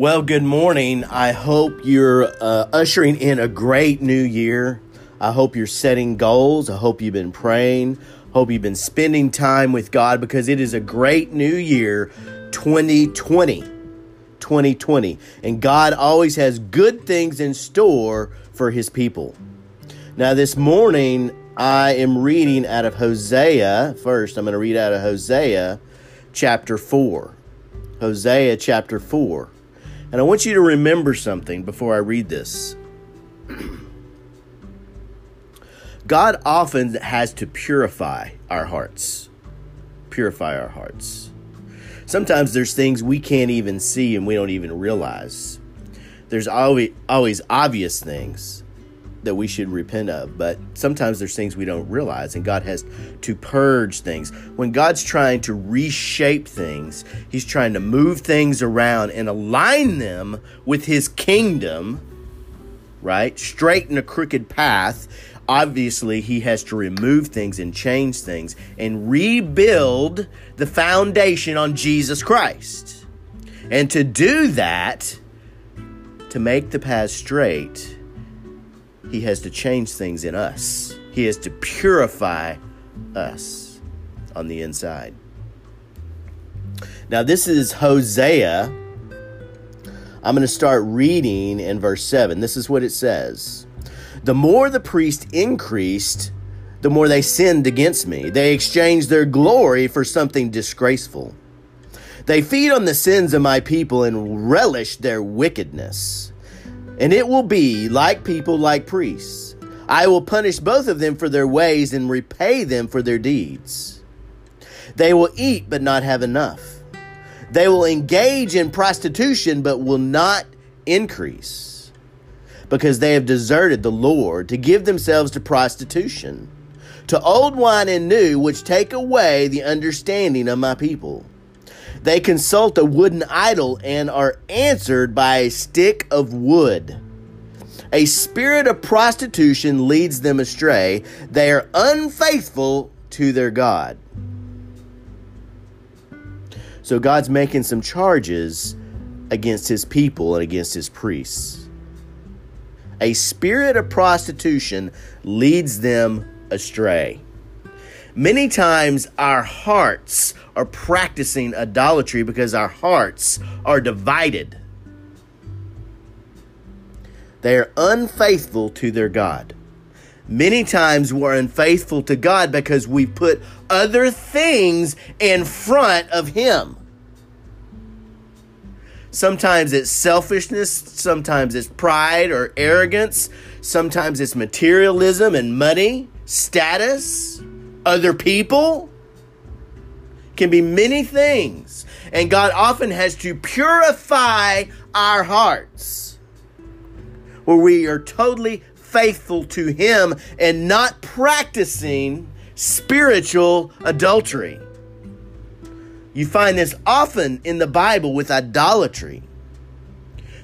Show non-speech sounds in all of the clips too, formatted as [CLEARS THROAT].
Well, good morning. I hope you're uh, ushering in a great new year. I hope you're setting goals. I hope you've been praying. Hope you've been spending time with God because it is a great new year, 2020. 2020. And God always has good things in store for his people. Now, this morning, I am reading out of Hosea. First, I'm going to read out of Hosea chapter 4. Hosea chapter 4. And I want you to remember something before I read this. [CLEARS THROAT] God often has to purify our hearts. Purify our hearts. Sometimes there's things we can't even see and we don't even realize. There's always always obvious things that we should repent of, but sometimes there's things we don't realize, and God has to purge things. When God's trying to reshape things, He's trying to move things around and align them with His kingdom, right? Straighten a crooked path. Obviously, He has to remove things and change things and rebuild the foundation on Jesus Christ. And to do that, to make the path straight, he has to change things in us. He has to purify us on the inside. Now, this is Hosea. I'm going to start reading in verse 7. This is what it says The more the priest increased, the more they sinned against me. They exchanged their glory for something disgraceful. They feed on the sins of my people and relish their wickedness. And it will be like people, like priests. I will punish both of them for their ways and repay them for their deeds. They will eat but not have enough. They will engage in prostitution but will not increase because they have deserted the Lord to give themselves to prostitution, to old wine and new, which take away the understanding of my people. They consult a wooden idol and are answered by a stick of wood. A spirit of prostitution leads them astray. They are unfaithful to their God. So God's making some charges against his people and against his priests. A spirit of prostitution leads them astray. Many times our hearts are practicing idolatry because our hearts are divided. They are unfaithful to their God. Many times we're unfaithful to God because we put other things in front of Him. Sometimes it's selfishness, sometimes it's pride or arrogance, sometimes it's materialism and money, status, other people. Can be many things. And God often has to purify our hearts where we are totally faithful to Him and not practicing spiritual adultery. You find this often in the Bible with idolatry.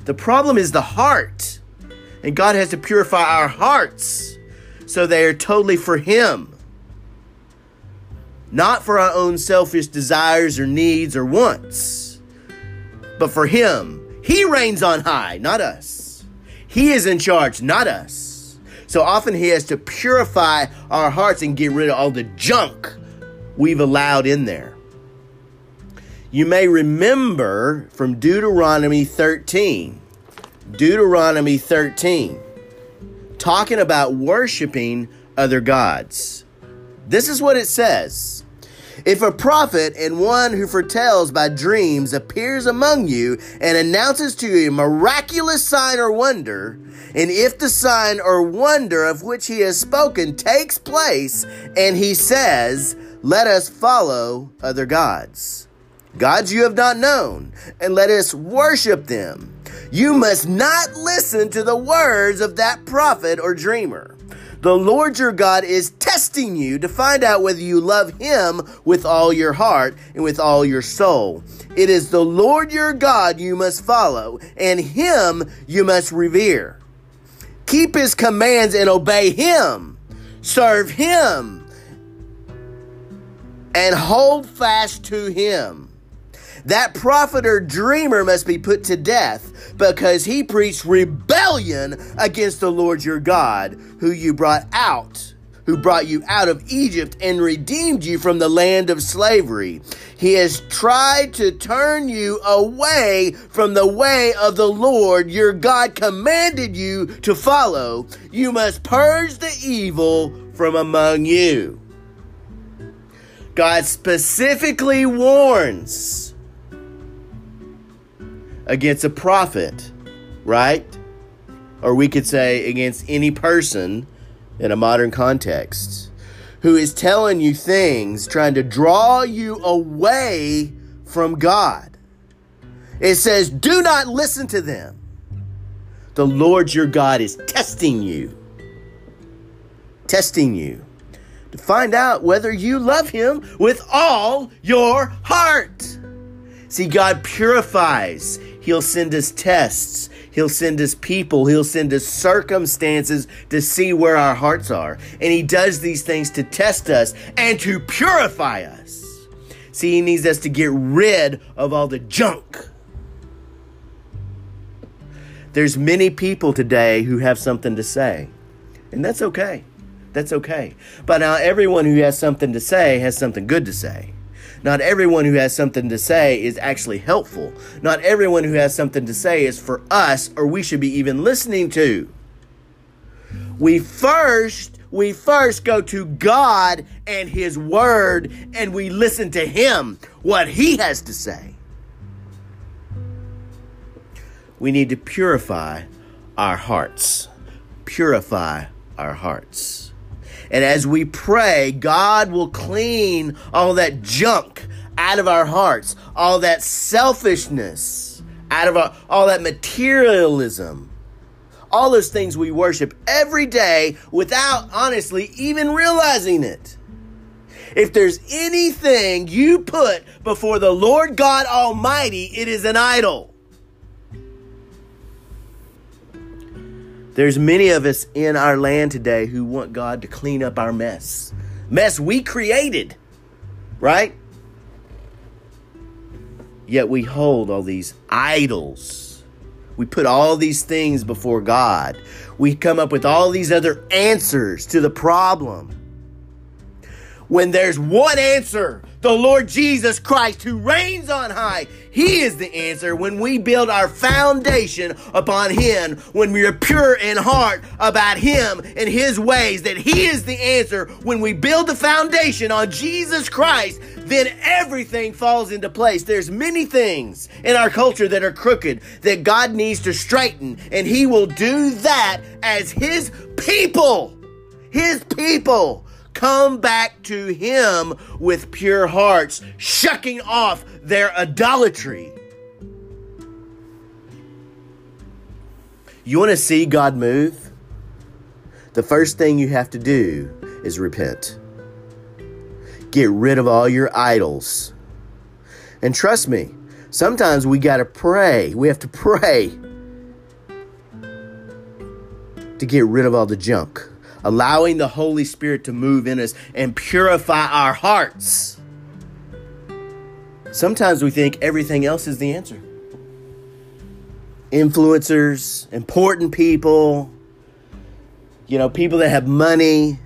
The problem is the heart, and God has to purify our hearts so they are totally for Him, not for our own selfish desires or needs or wants, but for Him. He reigns on high, not us. He is in charge, not us. So often He has to purify our hearts and get rid of all the junk we've allowed in there. You may remember from Deuteronomy 13, Deuteronomy 13, talking about worshiping other gods. This is what it says. If a prophet and one who foretells by dreams appears among you and announces to you a miraculous sign or wonder, and if the sign or wonder of which he has spoken takes place, and he says, Let us follow other gods, gods you have not known, and let us worship them, you must not listen to the words of that prophet or dreamer. The Lord your God is testing you to find out whether you love him with all your heart and with all your soul. It is the Lord your God you must follow, and him you must revere. Keep his commands and obey him. Serve him and hold fast to him. That prophet or dreamer must be put to death because he preached rebellion against the Lord your God, who you brought out who brought you out of Egypt and redeemed you from the land of slavery. He has tried to turn you away from the way of the Lord your God commanded you to follow. You must purge the evil from among you. God specifically warns against a prophet, right? Or we could say against any person in a modern context who is telling you things, trying to draw you away from God. It says, Do not listen to them. The Lord your God is testing you, testing you to find out whether you love Him with all your heart. See, God purifies, He'll send us tests. He'll send us people. He'll send us circumstances to see where our hearts are. And He does these things to test us and to purify us. See, He needs us to get rid of all the junk. There's many people today who have something to say, and that's okay. That's okay. But now everyone who has something to say has something good to say. Not everyone who has something to say is actually helpful. Not everyone who has something to say is for us or we should be even listening to. We first we first go to God and his word and we listen to him what he has to say. We need to purify our hearts. Purify our hearts. And as we pray, God will clean all that junk out of our hearts, all that selfishness out of our, all that materialism, all those things we worship every day without honestly even realizing it. If there's anything you put before the Lord God Almighty, it is an idol. There's many of us in our land today who want God to clean up our mess. Mess we created, right? Yet we hold all these idols. We put all these things before God. We come up with all these other answers to the problem. When there's one answer the Lord Jesus Christ who reigns on high. He is the answer when we build our foundation upon Him, when we are pure in heart about Him and His ways, that He is the answer. When we build the foundation on Jesus Christ, then everything falls into place. There's many things in our culture that are crooked that God needs to straighten, and He will do that as His people. His people come back to Him with pure hearts, shucking off their idolatry. You want to see God move? The first thing you have to do is repent. Get rid of all your idols. And trust me, sometimes we got to pray. We have to [LAUGHS] pray to get rid of all the junk allowing the Holy Spirit to move in us and purify our hearts. Sometimes we think everything else is the answer. Influencers, important people, you know, people that have money,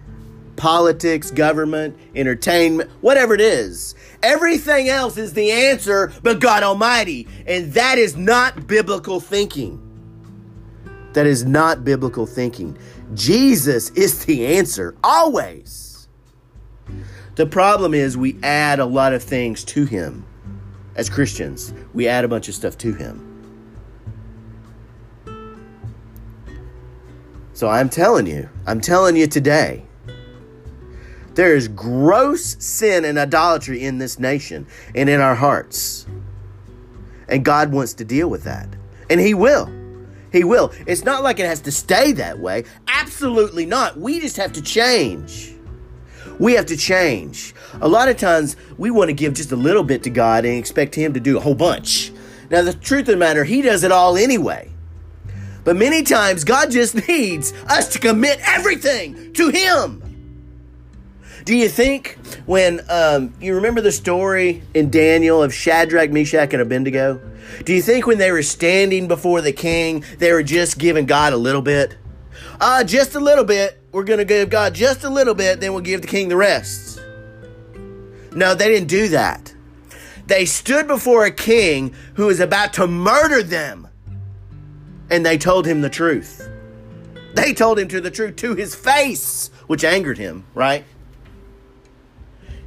politics, government, entertainment, whatever it is. Everything else is the answer but God Almighty. And that is not biblical thinking. That is not biblical thinking. Jesus is the answer, always. The problem is we add a lot of things to him as Christians. We add a bunch of stuff to him. So I'm telling you, I'm telling you today, there is gross sin and idolatry in this nation and in our hearts. And God wants to deal with that. And He will. He will. It's not like it has to stay that way. Absolutely not. We just have to change. We have to change. A lot of times we want to give just a little bit to God and expect Him to do a whole bunch. Now, the truth of the matter, He does it all anyway. But many times God just [LAUGHS] needs us to commit everything to Him. Do you think when um, you remember the story in Daniel of Shadrach, Meshach, and Abednego? Do you think when they were standing before the king, they were just giving God a little bit? Uh, just a little bit. We're going to give God just a little bit, then we'll give the king the rest. No, they didn't do that. They stood before a king who was about to murder them, and they told him the truth. They told him to the truth to his face, which angered him, right?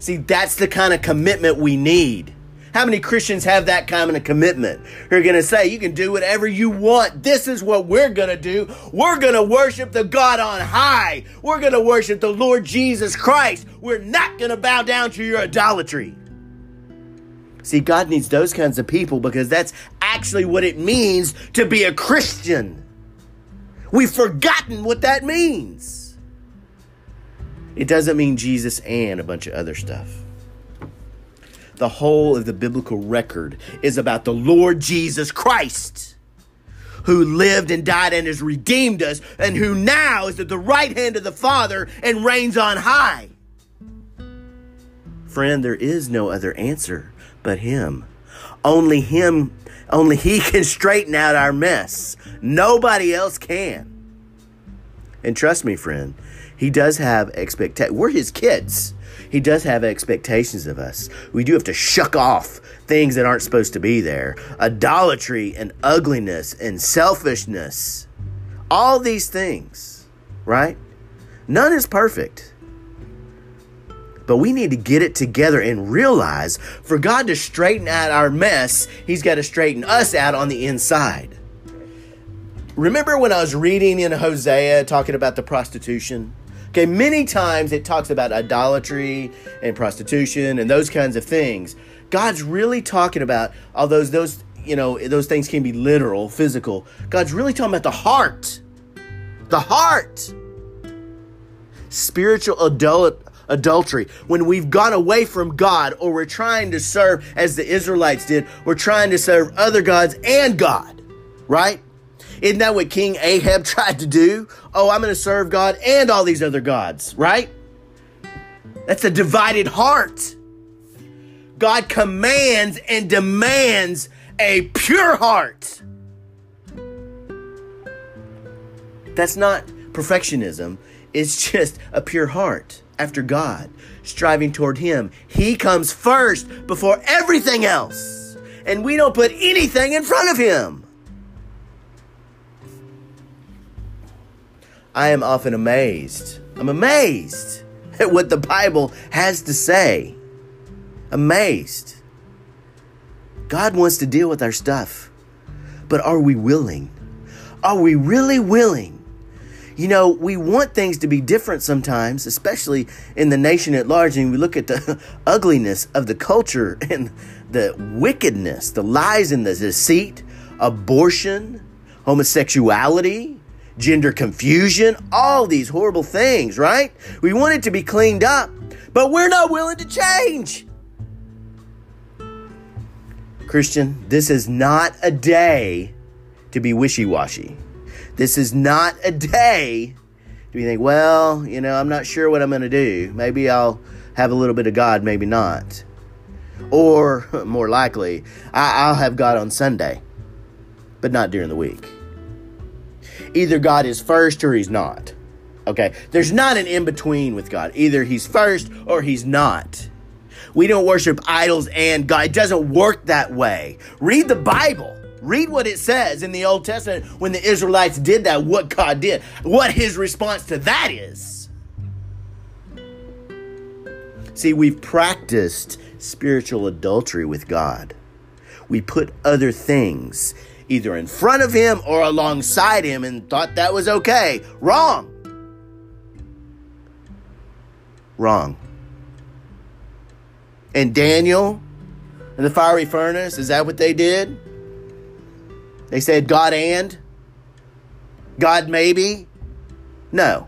See, that's the kind of commitment we need. How many Christians have that kind of commitment? Who are going to say, you can do whatever you want. This is what we're going to do. We're going to worship the God on high. We're going to worship the Lord Jesus Christ. We're not going to bow down to your idolatry. See, God needs those kinds of people because that's actually what it means to be a Christian. We've forgotten what that means. It doesn't mean Jesus and a bunch of other stuff the whole of the biblical record is about the Lord Jesus Christ, who lived and died and has redeemed us, and who now is at the right hand of the Father and reigns on high. Friend, there is no other answer but Him. Only Him, only He can straighten out our mess. Nobody else can. And trust me, friend, He does have expectations. We're His kids. He does have expectations of us. We do have to shuck off things that aren't supposed to be there idolatry and ugliness and selfishness. All these things, right? None is perfect. But we need to get it together and realize for God to straighten out our mess, He's got to straighten us out on the inside. Remember when I was reading in Hosea talking about the prostitution? Okay, many times it talks about idolatry and prostitution and those kinds of things. God's really talking about, although those, you know, those things can be literal, physical. God's really talking about the heart. The heart. Spiritual adult adultery, when we've gone away from God or we're trying to serve as the Israelites did, we're trying to serve other gods and God, right? Isn't that what King Ahab [LAUGHS] tried to do? Oh, I'm going to serve God and all these other gods, right? That's a divided heart. God commands and demands a pure heart. That's not perfectionism, it's just a pure heart after God, striving toward Him. He comes first before everything else, and we don't put anything in front of Him. I am often amazed. I'm amazed at what the Bible has to say. Amazed. God wants to deal with our stuff, but are we willing? Are we really willing? You know, we want things to be different sometimes, especially in the nation at large, and we look at the [LAUGHS] ugliness of the culture [LAUGHS] and the wickedness, the lies and the deceit, abortion, homosexuality, gender confusion, all these horrible things, right? We want it to be cleaned up, but we're not willing to change. Christian, this is not a day to be wishy washy. This is not a day to be think, well, you know, I'm not sure what I'm going to do. Maybe I'll have a little bit of God, maybe not. Or [LAUGHS] more likely, I'll have God on Sunday, but not during the week either God is first or he's not. Okay? There's not an in between with God. Either he's first or he's not. We don't worship idols and God. It doesn't work that way. Read the Bible. Read what it says in the Old Testament when the Israelites did that, what God did, what his response to that is. See, we've practiced spiritual adultery with God. We put other things either in front of him or alongside him and thought that was okay. Wrong. Wrong. And Daniel in the fiery furnace, is that what they did? They said God and? God maybe? No.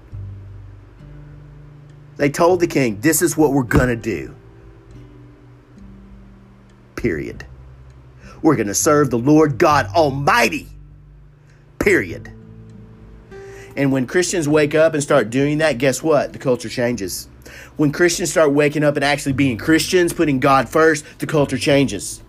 They told the king, this is what we're going to do. Period. We're going to serve the Lord God Almighty. Period. And when Christians wake up and start doing that, guess what? The culture changes. When Christians start waking up and actually being Christians, putting God first, the culture changes.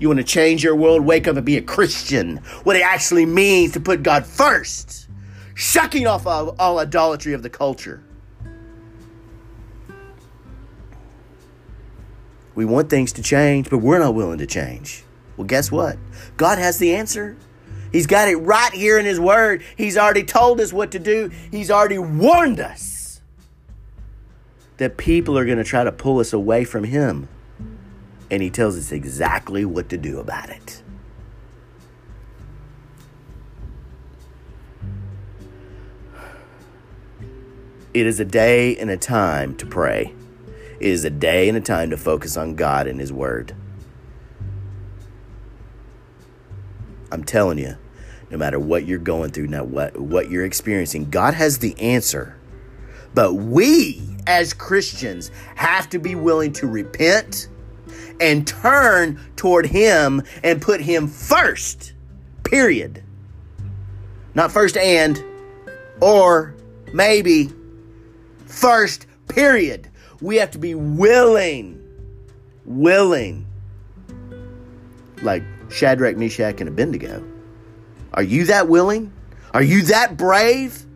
You want to change your world, wake up and be a Christian. What it actually means to put God first, shucking off all, all idolatry of the culture. We want things to change, but we're not willing to change. Well, guess what? God has the answer. He's got it right here in His Word. He's already told us what to do, He's already warned us that people are going to try to pull us away from Him. And He tells us exactly what to do about it. It is a day and a time to pray. It is a day and a time to focus on God and His Word. I'm telling you, no matter what you're going through, now what, what you're experiencing, God has the answer. But we, as Christians, have to be willing to repent and turn toward Him and put Him first. Period. Not first and, or maybe first, period. We have to be willing, willing, like Shadrach, Meshach, and Abednego. Are you that willing? Are you that brave?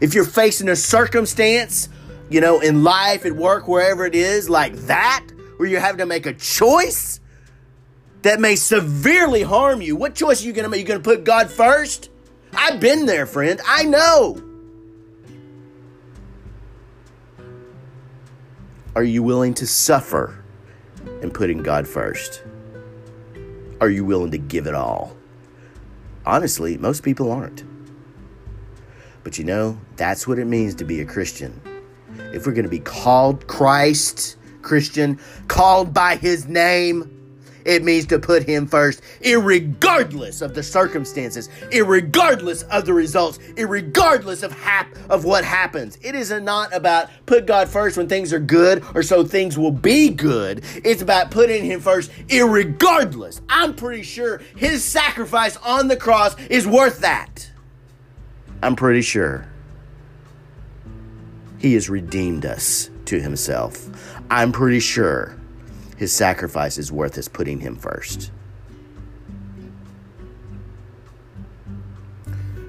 If you're facing a circumstance, you know, in life, at work, wherever it is, like that, where you're having to make a choice that may severely harm you, what choice are you going to make? You going to put God first? I've been there, friend. I know. Are you willing to suffer in putting God first? Are you willing to give it all? Honestly, most people aren't. But you know, that's what it means to be a Christian. If we're going to be called Christ, Christian, called by his name, it means to put him first, regardless of the circumstances, regardless of the results, regardless of hap- of what happens. It is not about put God first when things are good or so things will be good. It's about putting him first, regardless. I'm pretty sure his sacrifice on the cross is worth that. I'm pretty sure. He has redeemed us to himself. I'm pretty sure his sacrifice is worth us putting him first.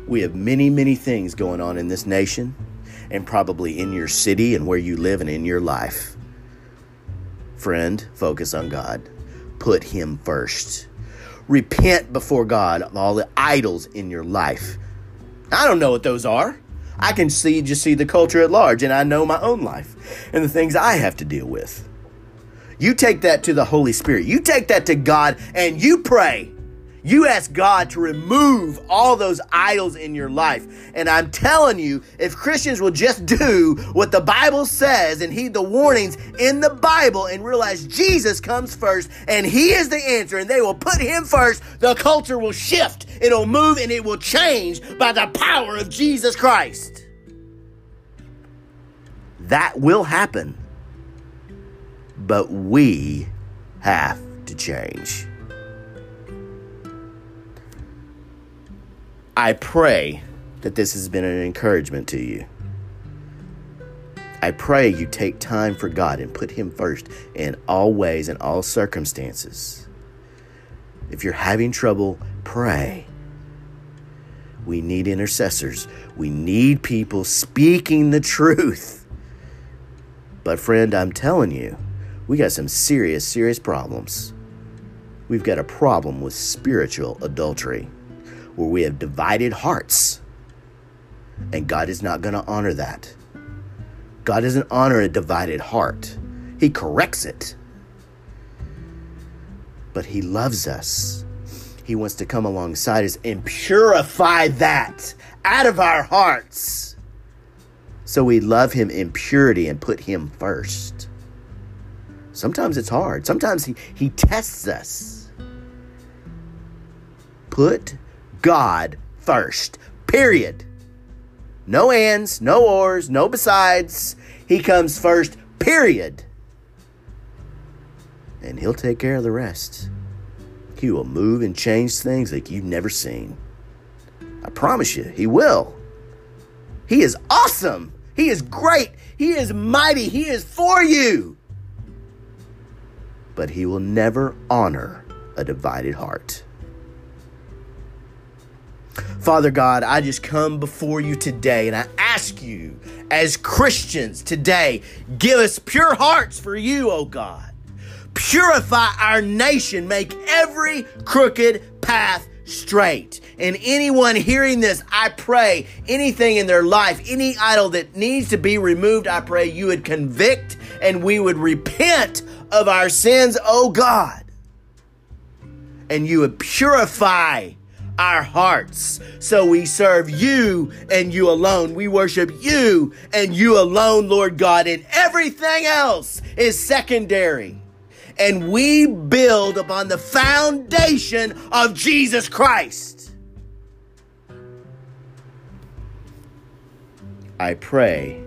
We have many, many things going on in this nation and probably in your city and where you live and in your life. Friend, focus on God. Put Him first. Repent before God of all the idols in your life. I don't know what those are. I can see just see the culture at large, and I know my own life and the things I have to deal with. You take that to the Holy Spirit. You take that to God and you pray. You ask God to remove all those idols in your life. And I'm telling you, if Christians will just do what the Bible says and heed the warnings in the Bible and realize Jesus comes first and He is the answer and they will put Him first, the culture will shift. It'll move and it will change by the power of Jesus Christ. That will happen but we have to change. I pray that this has been an encouragement to you. I pray you take time for God and put Him first in all ways and all circumstances. If you're having trouble, pray. We need intercessors. We need people speaking the truth. But, friend, I'm telling you, we got some serious, serious problems. We've got a problem with spiritual adultery where we have divided hearts. And God is not going to honor that. God doesn't honor a divided heart, He corrects it. But He loves us. He wants to come alongside us and purify that out of our hearts. So we love Him in purity and put Him first. Sometimes it's hard. Sometimes he, he tests us. Put God first. Period. No ands, no ors, no besides. He comes first. Period. And he'll take care of the rest. He will move and change things like you've never seen. I promise you, he will. He is awesome. He is great. He is mighty. He is for you. But he will never honor a divided heart. Father God, I just come before you today and I ask you, as Christians today, give us pure hearts for you, O God. Purify our nation, make every crooked path straight. And anyone hearing this, I pray anything in their life, any idol that needs to be removed, I pray you would convict and we would repent of our sins, oh God. And you would purify our hearts. So we serve you and you alone. We worship you and you alone, Lord God, and everything else is secondary and we build upon the foundation of Jesus Christ. I pray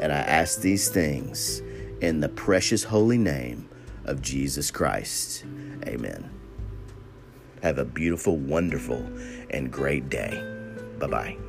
and I ask these things in the precious holy name of Jesus Christ. Amen. Have a beautiful, wonderful, and great day. Bye bye.